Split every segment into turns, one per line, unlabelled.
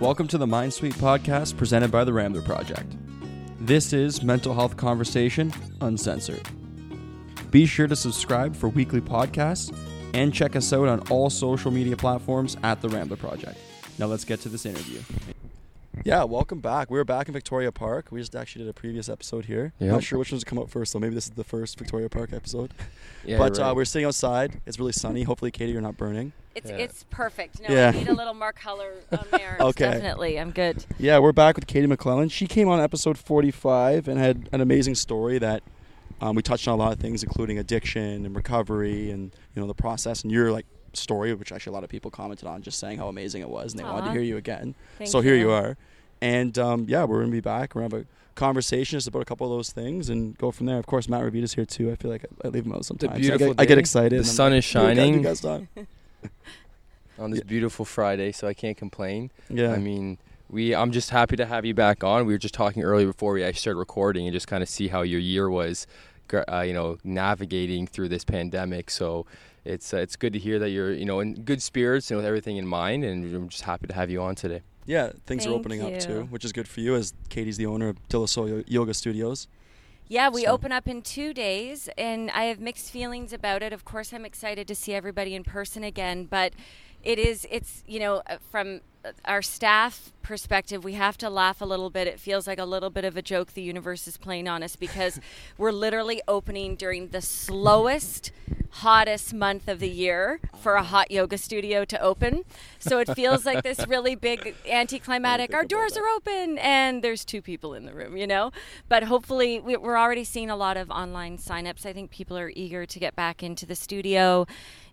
Welcome to the Mind Suite podcast presented by the Rambler Project. This is Mental Health Conversation Uncensored. Be sure to subscribe for weekly podcasts and check us out on all social media platforms at the Rambler Project. Now let's get to this interview. Yeah, welcome back. We're back in Victoria Park. We just actually did a previous episode here.
Yep.
Not sure which one's come up first, so maybe this is the first Victoria Park episode.
Yeah,
but
you're
uh, we're sitting outside. It's really sunny. Hopefully, Katie, you're not burning.
It's
Yeah.
it's perfect. No,
Yeah.
I need a little more color on there.
Okay.
Definitely, I'm good.
Yeah, we're back with Katie McClellan. She came on episode 45 and had an amazing story that um, we touched on a lot of things, including addiction and recovery and you know the process and your like story, which actually a lot of people commented on, just saying how amazing it was and they wanted to hear you again.
Thank
so here
you.
you are, and um, yeah, we're gonna be back. We're gonna have a conversation just about a couple of those things and go from there. Of course, Matt Ravita's here too. I feel like I, I leave him out sometimes. I
beautiful
get, I get excited.
The sun
like,
is
"Oh, God, you
shining."
guys done."
on this
Yeah.
beautiful Friday, so I can't complain.
Yeah.
I mean, we I'm just happy to have you back on. We were just talking earlier before we actually started recording and just kind of see how your year was, uh, you know, navigating through this pandemic. So it's uh, it's good to hear that you're you know in good spirits and with everything in mind, and I'm just happy to have you on today.
yeah, things are
Thank
opening up too, which is good for you as Katie's the owner of De La Yoga Studios.
Yeah, we
So-
open up in two days, and I have mixed feelings about it. Of course, I'm excited to see everybody in person again, but it is it's you know uh, from uh, our staff perspective we have to laugh a little bit. It feels like a little bit of a joke the universe is playing on us because we're literally opening during the slowest hottest month of the year for a hot yoga studio to open. So it feels like this really big anticlimactic our doors are open and there's two people in the room you know? But hopefully we- we're already seeing a lot of online signups. I think people are eager to get back into the studio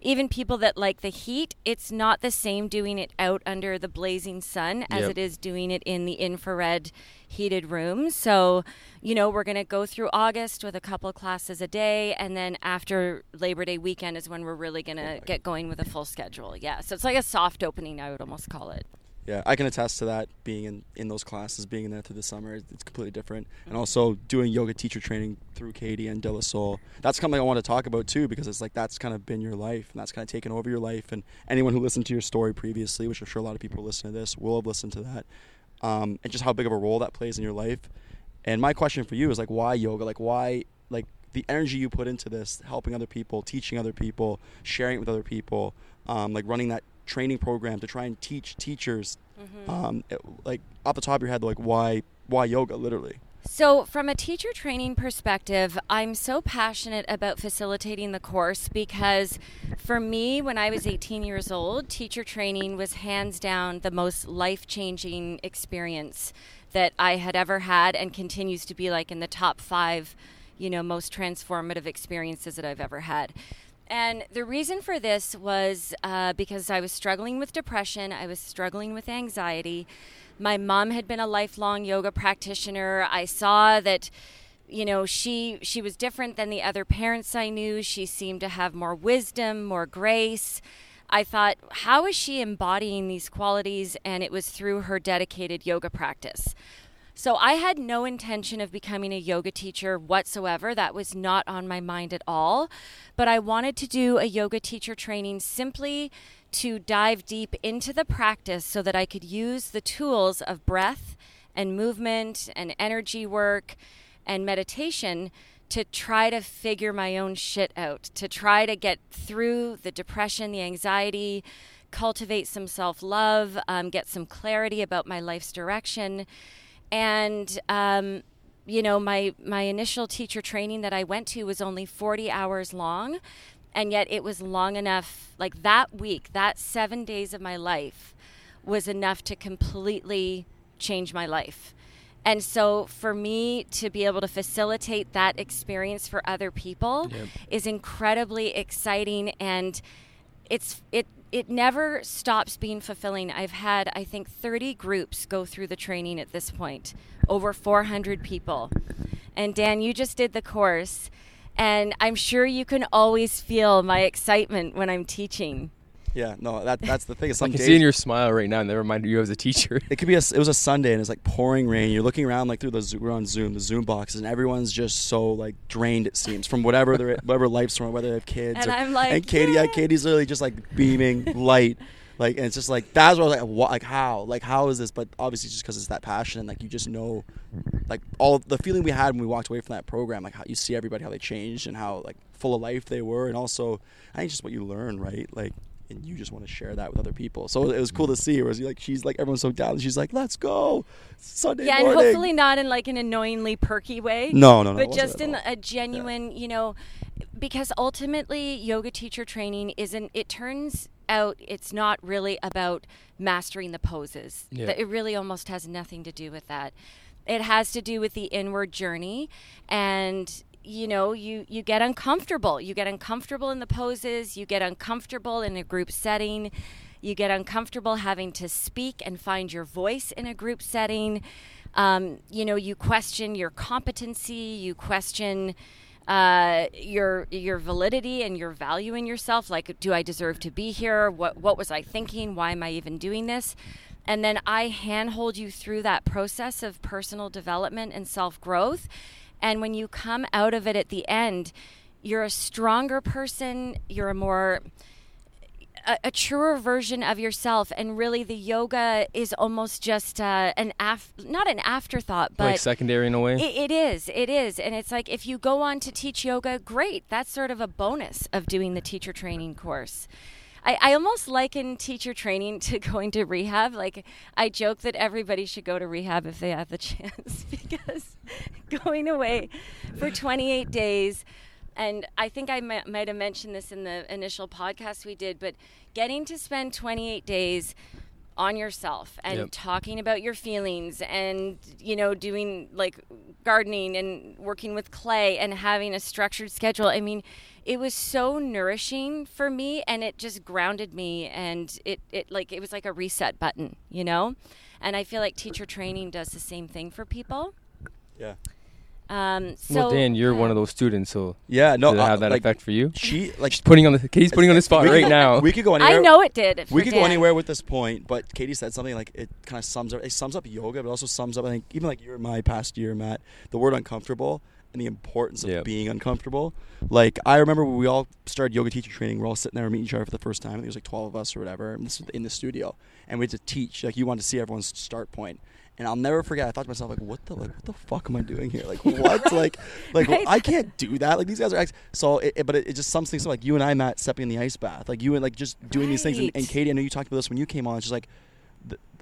even people that like the heat, it's not the same doing it out under the blazing sun as
Yep.
it is doing it in the infrared heated room. So, you know, we're going to go through August with a couple classes a day. And then after Labor Day weekend is when we're really going to oh get going with a full schedule. Yeah. So it's like a soft opening, I would almost call it.
Yeah, I can attest to that. Being in, in those classes, being in there through the summer, it's completely different. And also doing yoga teacher training through Katie and Delasol. That's something I want to talk about too, because it's like that's kind of been your life, and that's kind of taken over your life. And anyone who listened to your story previously, which I'm sure a lot of people listen to this will have listened to that, um, and just how big of a role that plays in your life. And my question for you is like, why yoga? Like, why like the energy you put into this, helping other people, teaching other people, sharing it with other people, um, like running that training program to try and teach teachers. Um, it- like off the top of your head, like why why yoga? Literally.
So, from a teacher training perspective, I'm so passionate about facilitating the course because for me, when I was 18 years old, teacher training was hands down the most life changing experience that I had ever had and continues to be like in the top five, you know, most transformative experiences that I've ever had. And the reason for this was uh, because I was struggling with depression, I was struggling with anxiety. My mom had been a lifelong yoga practitioner. I saw that you know she she was different than the other parents I knew. She seemed to have more wisdom, more grace. I thought, how is she embodying these qualities? And it was through her dedicated yoga practice. So I had no intention of becoming a yoga teacher whatsoever. That was not on my mind at all. But I wanted to do a yoga teacher training simply to dive deep into the practice so that I could use the tools of breath and movement and energy work and meditation to try to figure my own shit out, to try to get through the depression, the anxiety, cultivate some self love, um, get some clarity about my life's direction. And, um, you know, my, my initial teacher training that I went to was only 40 hours long. And yet it was long enough, like that week, that seven days of my life was enough to completely change my life. And so for me to be able to facilitate that experience for other people
Yep.
is incredibly exciting and it's it it never stops being fulfilling. I've had I think 30 groups go through the training at this point, over 400 people. And Dan, you just did the course and I'm sure you can always feel my excitement when I'm teaching.
Yeah, no, that that's the thing.
I
Some
can
days
see in your smile right now, and that reminded you as a teacher.
it could be a, it was a Sunday and it's like pouring rain. You're looking around like through the Zo- we're on Zoom, the Zoom boxes, and everyone's just so like drained. It seems from whatever they're whatever life's from, whether they have kids.
And
or-
I'm like,
and Katie, yeah.
"Yeah."
Katie's literally just like beaming light. Like, and it's just like that's what I was like, what, like how, like how is this? But obviously, just because it's that passion, and like you just know, like all the feeling we had when we walked away from that program, like how you see everybody how they changed and how like full of life they were, and also I think just what you learn, right? Like, and you just want to share that with other people. So it was cool to mm. see. Whereas like she's like everyone's so down, she's like, "Let's go, Sunday
yeah,
morning."
and hopefully not in like an annoyingly perky way.
No, no, no.
but just in
all.
a genuine, you know, because ultimately yoga teacher training isn't. It turns out it's not really about mastering the poses.
Yeah.
It really almost has nothing to do with that. It has to do with the inward journey and you know you you get uncomfortable. You get uncomfortable in the poses. You get uncomfortable in a group setting. You get uncomfortable having to speak and find your voice in a group setting. Um, you know you question your competency. You question uh, your your validity and your value in yourself. Like do i deserve to be here? What what was i thinking? Why am i even doing this? And then i handhold you through that process of personal development and self-growth and when you come out of it at the end you're a stronger person you're a more a, a truer version of yourself and really the yoga is almost just uh, an af- not an afterthought but
like secondary in a way.
it, it is. It is. And it's like if you go on to teach yoga, great. That's sort of a bonus of doing the teacher training course. I, I almost liken teacher training to going to rehab. Like, I joke that everybody should go to rehab if they have the chance because going away for 28 days, and I think I might have mentioned this in the initial podcast we did, but getting to spend 28 days on yourself and
Yep.
talking about your feelings and you know doing like gardening and working with clay and having a structured schedule. I mean it was so nourishing for me and it just grounded me and it, it like it was like a reset button you know? And i feel like teacher training does the same thing for people.
Yeah,
um, so
well, Dan, you're one of those students, so
yeah. No,
did it
uh,
have that
like,
effect for you?
She like
She's putting on the Katie's putting on the spot right
could-
now.
We could go anywhere.
i know it did
we
for
could go anywhere with this point, but Katie said something like it kind of sums up. It sums up yoga, but also sums up. I think even like your my past year, Matt, the word uncomfortable and the importance of
Yep.
being uncomfortable. Like I remember when we all started yoga teacher training. We're all sitting there meeting each other for the first time. I think it was like twelve of us or whatever, and this was in the studio, and we had to teach. Like you wanted to see everyone's start point. And I'll never forget. I thought to myself, like, what the, like, what the fuck am I doing here? Like, what? like, like,
Right?
I can't do that. Like, these guys are. Ex- so, it, it- but it, it just something so like you and I, Matt, stepping in the ice bath, like you and like just doing these things. And, and Katie, I know you talked about this when you came on. It's just like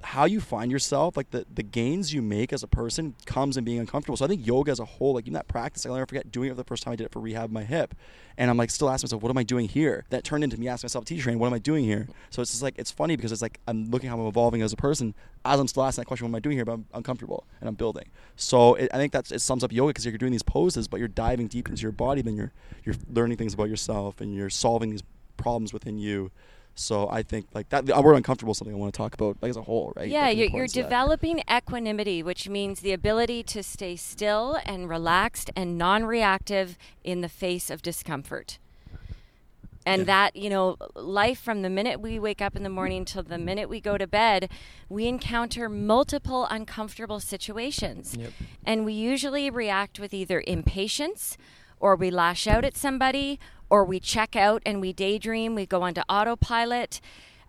how you find yourself, like the, the gains you make as a person comes in being uncomfortable. So I think yoga as a whole, like in that practice, I'll never forget doing it for the first time I did it for rehab my hip. And I'm like still asking myself, what am I doing here? That turned into me asking myself, teacher training, what am I doing here? So it's just like, it's funny because it's like I'm looking how I'm evolving as a person as I'm still asking that question, what am I doing here? But I'm uncomfortable and I'm building. So it, I think that's, it sums up yoga because you're doing these poses, but you're diving deep into your body, then you're, you're learning things about yourself and you're solving these problems within you. So I think like that the word uncomfortable is something I want to talk about like as a whole, right?
Yeah,
Like,
you're, you're
importance of that.
developing equanimity, which means the ability to stay still and relaxed and non reactive in the face of discomfort. And
Yeah.
that, you know, life from the minute we wake up in the morning till the minute we go to bed, we encounter multiple uncomfortable situations.
Yep.
And we usually react with either impatience or we lash out at somebody or we check out and we daydream, we go onto autopilot.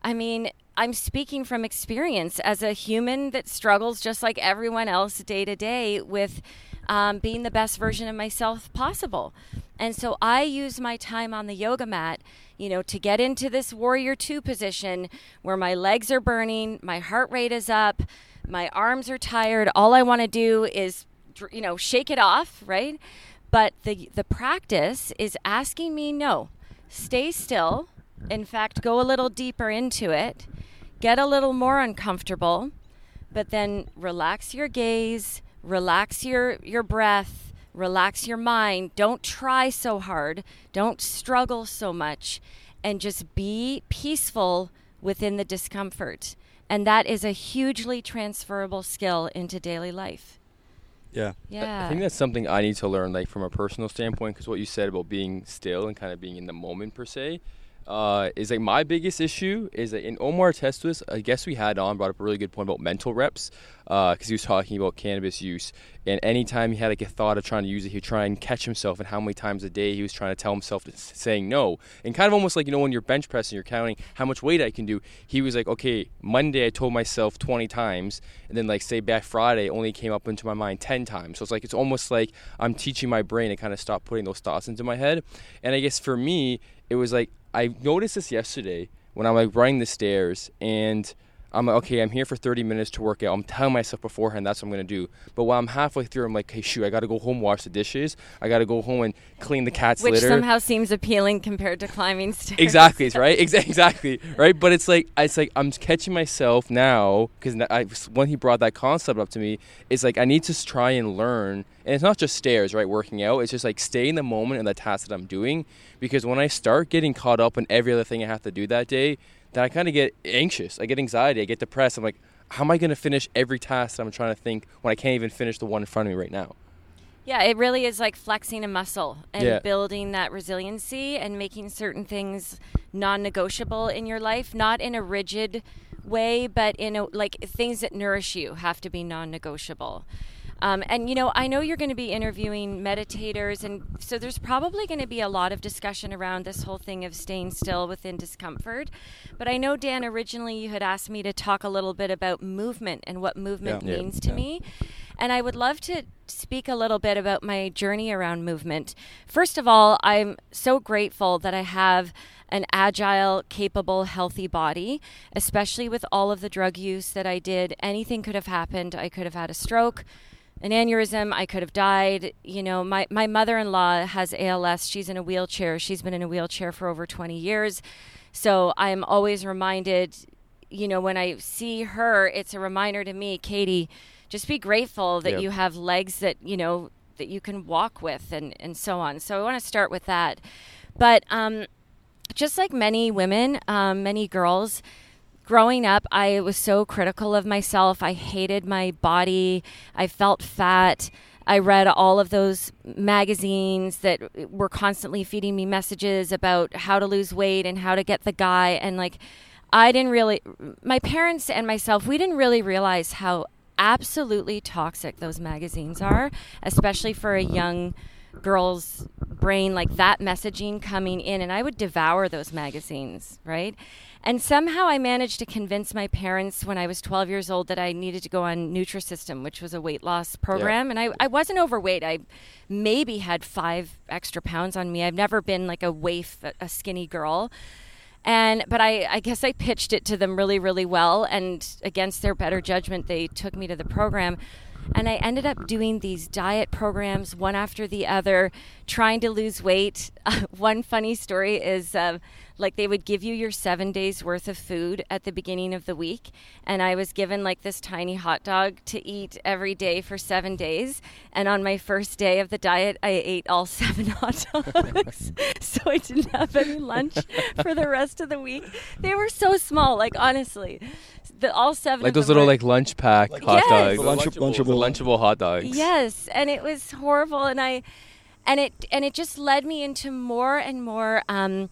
I mean, I'm speaking from experience as a human that struggles just like everyone else day to day with um, being the best version of myself possible. And so I use my time on the yoga mat, you know, to get into this warrior two position where my legs are burning, my heart rate is up, my arms are tired. All I want to do is, you know, shake it off, right? But the the practice is asking me no, stay still. In fact, go a little deeper into it, get a little more uncomfortable, but then relax your gaze, relax your your breath, relax your mind. Don't try so hard. Don't struggle so much and just be peaceful within the discomfort. And that is a hugely transferable skill into daily life.
Yeah.
Yeah.
I think that's something I need to learn, like from a personal standpoint, because what you said about being still and kind of being in the moment per se. Uh, is like my biggest issue is that in Omar Testuis, I guess we had on brought up a really good point about mental reps because uh, he was talking about cannabis use and anytime he had like a thought of trying to use it, he'd try and catch himself and how many times a day he was trying to tell himself to saying no. And kind of almost like, you know, when you're bench pressing, you're counting how much weight I can do. He was like, okay, Monday I told myself 20 times. And then like say back Friday only came up into my mind 10 times. So it's like, it's almost like I'm teaching my brain to kind of stop putting those thoughts into my head. And I guess for me, it was like, I noticed this yesterday when I'm like running the stairs and – I'm like, okay, I'm here for 30 minutes to work out. I'm telling myself beforehand that's what I'm gonna do. But while I'm halfway through, I'm like, hey, shoot, I gotta go home, wash the dishes. I gotta go home and clean the cat's
Which
litter.
Which somehow seems appealing compared to climbing stairs.
Exactly, right? exactly, right? But it's like, it's like I'm catching myself now because when he brought that concept up to me, it's like I need to try and learn. And it's not just stairs, right? Working out. It's just like stay in the moment and the task that I'm doing. Because when I start getting caught up in every other thing I have to do that day, then I kind of get anxious. I get anxiety. I get depressed. I'm like, how am I going to finish every task that I'm trying to think when I can't even finish the one in front of me right now?
Yeah, it really is like flexing a muscle and
yeah.
building that resiliency and making certain things non-negotiable in your life, not in a rigid way, but in a like things that nourish you have to be non-negotiable. Um, and you know, I know you're going to be interviewing meditators, and so there's probably going to be a lot of discussion around this whole thing of staying still within discomfort. But I know, Dan, originally you had asked me to talk a little bit about movement and what movement
yeah.
means
yeah.
to
yeah.
me. And I would love to speak a little bit about my journey around movement. First of all, I'm so grateful that I have an agile, capable, healthy body, especially with all of the drug use that I did. Anything could have happened. I could have had a stroke an aneurysm. I could have died. You know, my, my mother in law has ALS. She's in a wheelchair. She's been in a wheelchair for over 20 years. So I am always reminded, you know, when I see her, it's a reminder to me, Katie, just be grateful that you have legs that, you know, that you can walk with and, and so on. So I want to start with that. But um, just like many women, um, many girls, growing up, I was so critical of myself. I hated my body. I felt fat. I read all of those magazines that were constantly feeding me messages about how to lose weight and how to get the guy. And like, I didn't really, my parents and myself, we didn't really realize how absolutely toxic those magazines are, especially for a young girl's brain, like that messaging coming in. And I would devour those magazines, right? And somehow I managed to convince my parents when I was 12 years old that I needed to go on Nutrisystem, which was a weight loss program. Yeah. And I, I wasn't overweight. I maybe had five extra pounds on me. I've never been like a waif, a skinny girl. And but I, I guess I pitched it to them really, really well. And against their better judgment, they took me to the program. And I ended up doing these diet programs one after the other, trying to lose weight. One funny story is uh, like they would give you your seven days worth of food at the beginning of the week. And I was given like this tiny hot dog to eat every day for seven days. And on my first day of the diet, I ate all seven hot dogs. so I didn't have any lunch for the rest of the week. They were so small, like honestly. The, all seven
like those little
were,
like lunch pack like hot
yes.
dogs,
lunch, lunchable,
lunchable hot dogs.
Yes, and it was horrible, and I, and it and it just led me into more and more um,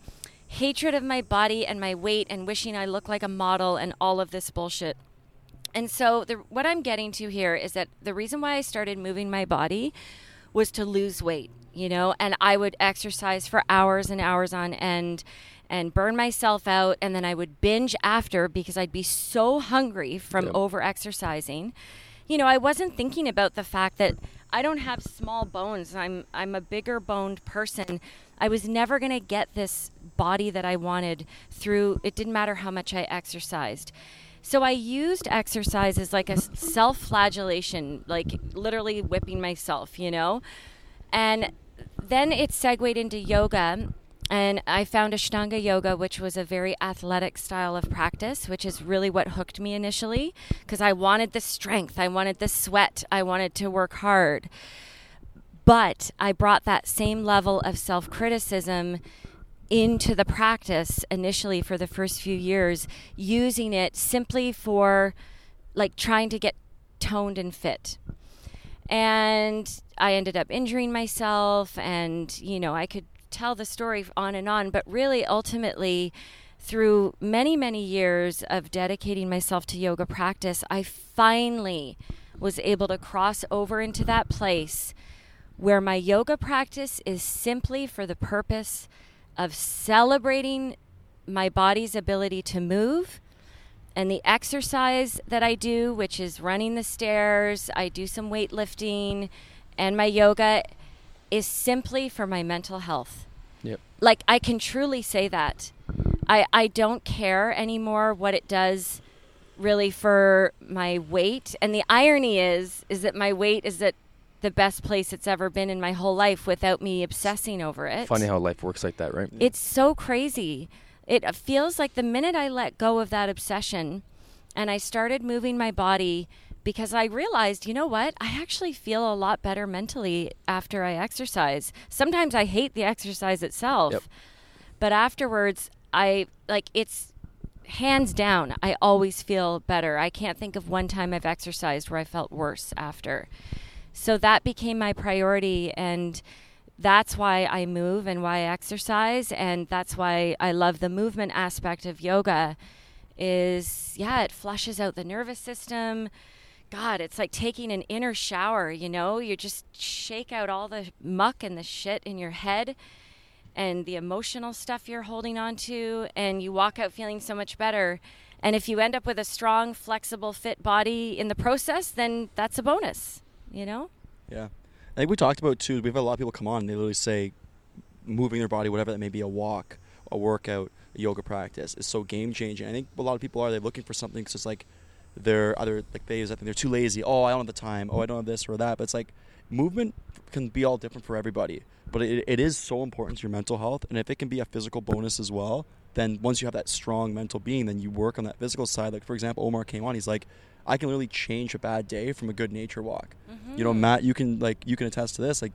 hatred of my body and my weight and wishing I looked like a model and all of this bullshit. And so, the, what I'm getting to here is that the reason why I started moving my body was to lose weight, you know, and I would exercise for hours and hours on end and burn myself out. And then I would binge after because I'd be so hungry from yep. over exercising. You know, I wasn't thinking about the fact that I don't have small bones. I'm, I'm a bigger boned person I was never going to get this body that I wanted through, it didn't matter how much I exercised. So I used exercise as like a self flagellation, like literally whipping myself, you know? And then it segued into yoga. And I found Ashtanga yoga, which was a very athletic style of practice, which is really what hooked me initially because I wanted the strength, I wanted the sweat, I wanted to work hard. But I brought that same level of self criticism into the practice initially for the first few years, using it simply for like trying to get toned and fit. And I ended up injuring myself, and you know, I could tell the story on and on, but really, ultimately, through many, many years of dedicating myself to yoga practice, I finally was able to cross over into that place where my yoga practice is simply for the purpose of celebrating my body's ability to move. And the exercise that I do, which is running the stairs, I do some weightlifting, and my yoga is simply for my mental health.
Yep.
Like I can truly say that. I I don't care anymore what it does really for my weight. And the irony is is that my weight is at the best place it's ever been in my whole life without me obsessing over it.
Funny how life works like that, right?
It's so crazy. It feels like the minute I let go of that obsession and I started moving my body because I realized, you know what? I actually feel a lot better mentally after I exercise. Sometimes I hate the exercise itself.
Yep.
But afterwards, I like it's hands down, I always feel better. I can't think of one time I've exercised where I felt worse after. So that became my priority and that's why I move and why I exercise and that's why I love the movement aspect of yoga is yeah, it flushes out the nervous system. God, it's like taking an inner shower, you know? You just shake out all the muck and the shit in your head and the emotional stuff you're holding on to, and you walk out feeling so much better. And if you end up with a strong, flexible, fit body in the process, then that's a bonus, you know?
Yeah. I think we talked about too. We've had a lot of people come on and they literally say moving their body, whatever that may be, a walk, a workout, a yoga practice, is so game changing. I think a lot of people are they're looking for something because it's like they're like they I think they're too lazy. Oh, I don't have the time. Oh, I don't have this or that. But it's like movement can be all different for everybody. But it, it is so important to your mental health, and if it can be a physical bonus as well, then once you have that strong mental being, then you work on that physical side. Like for example, Omar came on. He's like, I can literally change a bad day from a good nature walk.
Mm-hmm.
You know, Matt, you can like you can attest to this. Like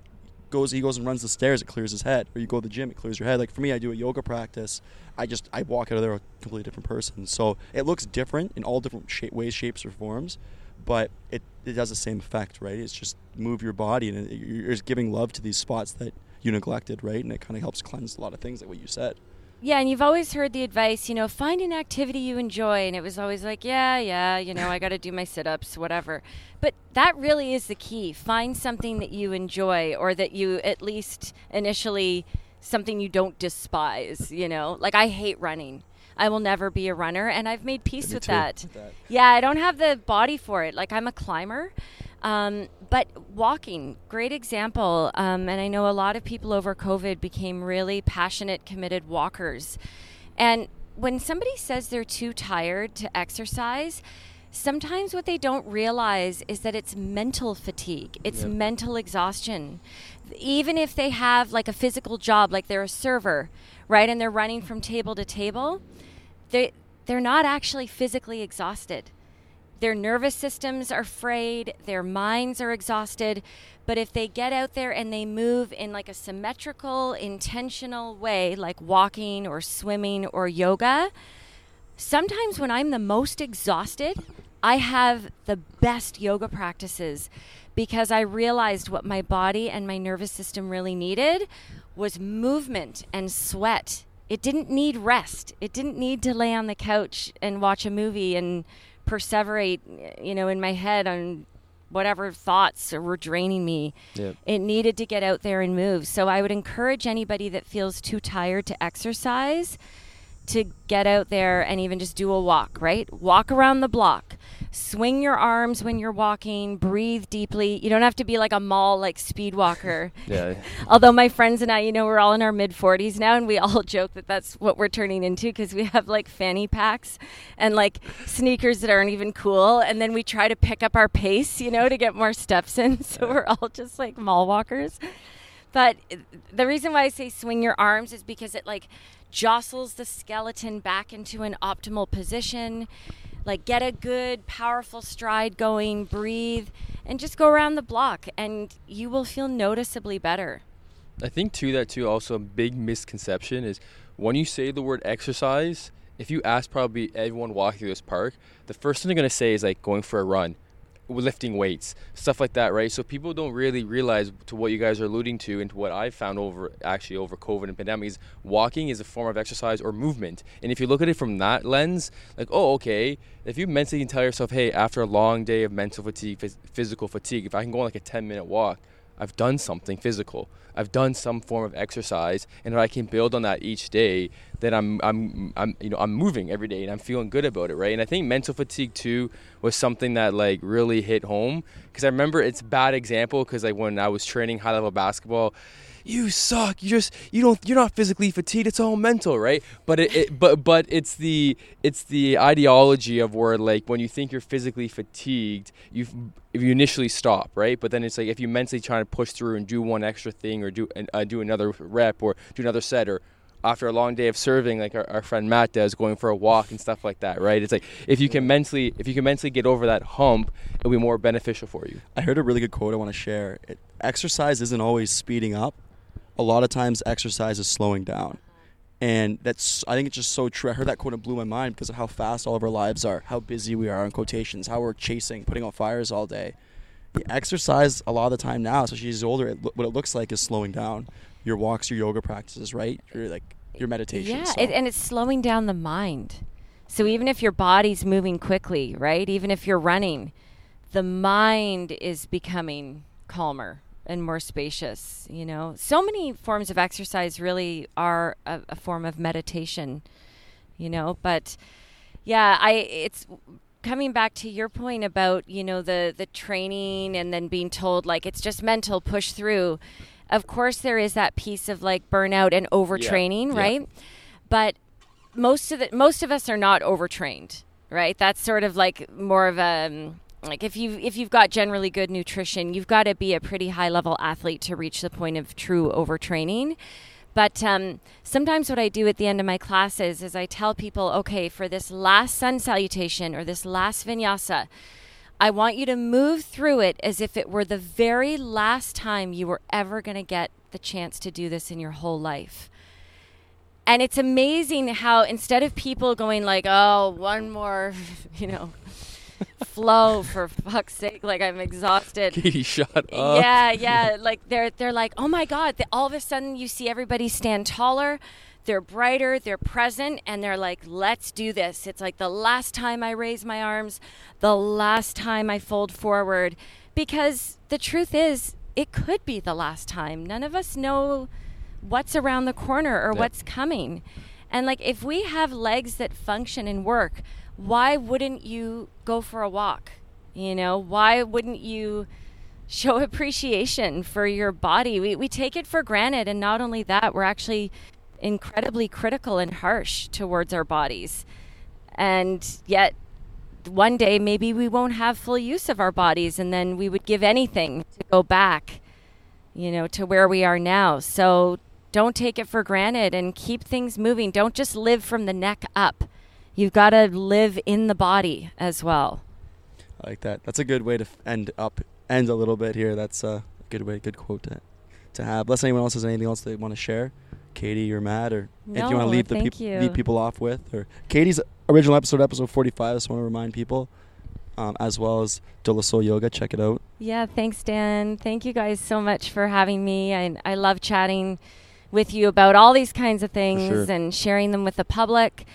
goes he goes and runs the stairs, it clears his head. Or you go to the gym, it clears your head. Like for me, I do a yoga practice. I just I walk out of there a completely different person. So it looks different in all different shape, ways, shapes, or forms, but it it has the same effect, right? It's just move your body and it, you're just giving love to these spots that you neglected, right? And it kind of helps cleanse a lot of things, like what you said.
Yeah, and you've always heard the advice, you know, find an activity you enjoy. And it was always like, yeah, yeah, you know, I got to do my sit ups, whatever. But that really is the key. Find something that you enjoy or that you at least initially, something you don't despise, you know? Like, I hate running. I will never be a runner. And I've made peace with that.
with that.
Yeah, I don't have the body for it. Like, I'm a climber. Um, but walking, great example. Um, and I know a lot of people over COVID became really passionate, committed walkers. And when somebody says they're too tired to exercise, sometimes what they don't realize is that it's mental fatigue, it's
Yep.
mental exhaustion. Even if they have like a physical job, like they're a server, right, and they're running from table to table, they they're not actually physically exhausted. Their nervous systems are frayed, their minds are exhausted, but if they get out there and they move in like a symmetrical, intentional way, like walking or swimming or yoga, sometimes when I'm the most exhausted, I have the best yoga practices because I realized what my body and my nervous system really needed was movement and sweat. It didn't need rest. It didn't need to lay on the couch and watch a movie and perseverate, you know, in my head on whatever thoughts were draining me.
Yep.
It needed to get out there and move. So I would encourage anybody that feels too tired to exercise to get out there and even just do a walk, right? Walk around the block. Swing your arms when you're walking, breathe deeply. You don't have to be like a mall like speed walker.
Yeah.
Although my friends and I, you know, we're all in our mid 40s now and we all joke that that's what we're turning into because we have like fanny packs and like sneakers that aren't even cool and then we try to pick up our pace, you know, to get more steps in. So we're all just like mall walkers. But uh, the reason why I say swing your arms is because it like jostles the skeleton back into an optimal position. Like get a good, powerful stride going, breathe, and just go around the block, and you will feel noticeably better.
I think too that too also a big misconception is when you say the word exercise, if you ask probably everyone walking through this park, the first thing they're gonna say is like going for a run lifting weights, stuff like that, right? So people don't really realize to what you guys are alluding to, and to what I've found over actually over COVID and pandemic is walking is a form of exercise or movement. And if you look at it from that lens, like, oh, okay, if you mentally can tell yourself, hey, after a long day of mental fatigue, phys- physical fatigue, if I can go on like a 10 minute walk, I've done something physical. I've done some form of exercise, and if I can build on that each day, then I'm I'm I'm you know I'm moving every day and I'm feeling good about it, right? And I think mental fatigue too was something that like really hit home because I remember it's a bad example because like when I was training high level basketball you suck. You just you don't you're not physically fatigued. It's all mental, right? But it, it, but but it's the it's the ideology of where like when you think you're physically fatigued, you if you initially stop, right? But then it's like if you mentally try to push through and do one extra thing or do uh, do another rep or do another set or after a long day of serving like our, our, friend matt does going for a walk and stuff like that right it's like if you can mentally if you can mentally get over that hump it'll be more beneficial for you
i heard a really good quote i want to share it, exercise isn't always speeding up a lot of times exercise is slowing down. And that's, I think it's just so true. I heard that quote and blew my mind because of how fast all of our lives are, how busy we are in quotations, how we're chasing, putting out fires all day. The exercise, a lot of the time now, especially as older, it, what it looks like is slowing down. Your walks, your yoga practices, right? Your like your meditation.
Yeah,
so.
it, and it's slowing down the mind. So even if your body's moving quickly, right? Even if you're running, the mind is becoming calmer and more spacious. You know, so many forms of exercise really are a, a form of meditation. You know, but yeah, I it's coming back to your point about you know the the training and then being told like it's just mental push through of course there is that piece of like burnout and overtraining yeah. right yeah. but most of the most of us are not overtrained right that's sort of like more of a um, like if you if you've got generally good nutrition, you've got to be a pretty high level athlete to reach the point of true overtraining. But um, sometimes what I do at the end of my classes is I tell people, okay, for this last sun salutation or this last vinyasa, I want you to move through it as if it were the very last time you were ever going to get the chance to do this in your whole life. And it's amazing how instead of people going like, oh, one more, you know, flow for fuck's sake. Like I'm exhausted.
Katie, shut up.
Yeah, yeah. Like they're they're like, oh my god. all of a sudden, you see everybody stand taller. They're brighter. They're present, and they're like, let's do this. It's like the last time I raise my arms, the last time I fold forward, because the truth is, it could be the last time. None of us know what's around the corner or what's coming. And like if we have legs that function and work, why wouldn't you go for a walk? You know, why wouldn't you show appreciation for your body? We, we take it for granted. And not only that, we're actually incredibly critical and harsh towards our bodies. And yet, one day maybe we won't have full use of our bodies, and then we would give anything to go back, you know, to where we are now. So don't take it for granted and keep things moving. Don't just live from the neck up you've got to live in the body as well.
I like that. That's a good way to end up end a little bit here. That's a good way, good quote to to have. Unless anyone else has anything else they want to share, Katie or Matt, or
no,
if you want to leave the peop- leave people off with, or Katie's original episode, episode forty five. I just want to remind people. Um, as well as Delasol Yoga. Check it out.
Yeah, thanks, Dan. Thank you guys so much for having me. I, I love chatting with you about all these kinds of things sure. and sharing them with the public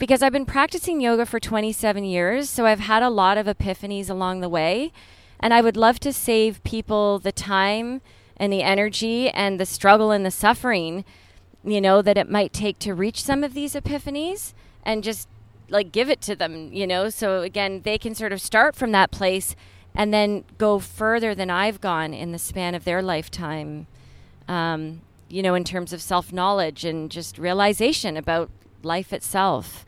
because I've been practicing yoga for 27 years, so I've had a lot of epiphanies along the way. And I would love to save people the time and the energy and the struggle and the suffering, you know, that it might take to reach some of these epiphanies and just like give it to them, you know. So again, they can sort of start from that place and then go further than I've gone in the span of their lifetime, um, you know, in terms of self knowledge and just realization about life itself.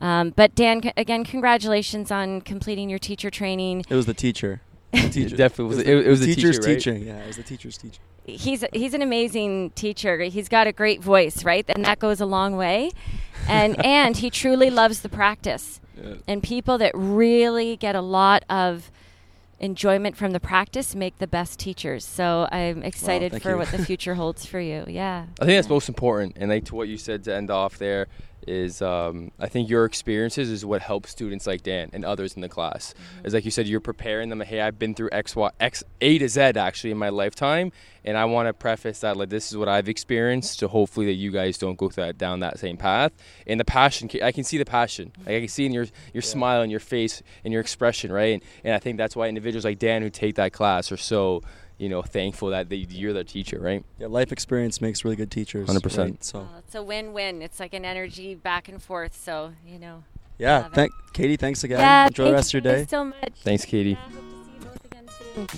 Um, but Dan, c- again, congratulations on completing your teacher training.
It was the teacher.
The teacher. Definitely, was, it, it was the
teacher's
teacher, right?
teaching. Yeah, it was the teacher's teaching.
He's he's an amazing teacher. He's got a great voice, right? And that goes a long way. And and he truly loves the practice. Yeah. And people that really get a lot of enjoyment from the practice make the best teachers. So I'm excited for
you.
what the future holds for you. Yeah.
I think that's most important. And like to what you said to end off there, is um, I think your experiences is what helps students like Dan and others in the class.
Mm-hmm.
Is like you said, you're preparing them. Hey, I've been through X, Y, X, A to Z actually in my lifetime, and I want to preface that like this is what I've experienced. So hopefully that you guys don't go that down that same path. And the passion, I can see the passion. Like I can see in your your smile and your face and your expression, right? And, and I think that's why individuals like Dan who take that class are so you know thankful that they, you're their teacher, right?
Yeah, life experience makes really good teachers.
100%.
right? So
Well, it's a win-win. It's like an energy back and forth. So you know.
yeah, thank Katie. Thanks again.
Yeah.
Enjoy the rest of your day.
guys So much.
Thanks, Katie.
Yeah,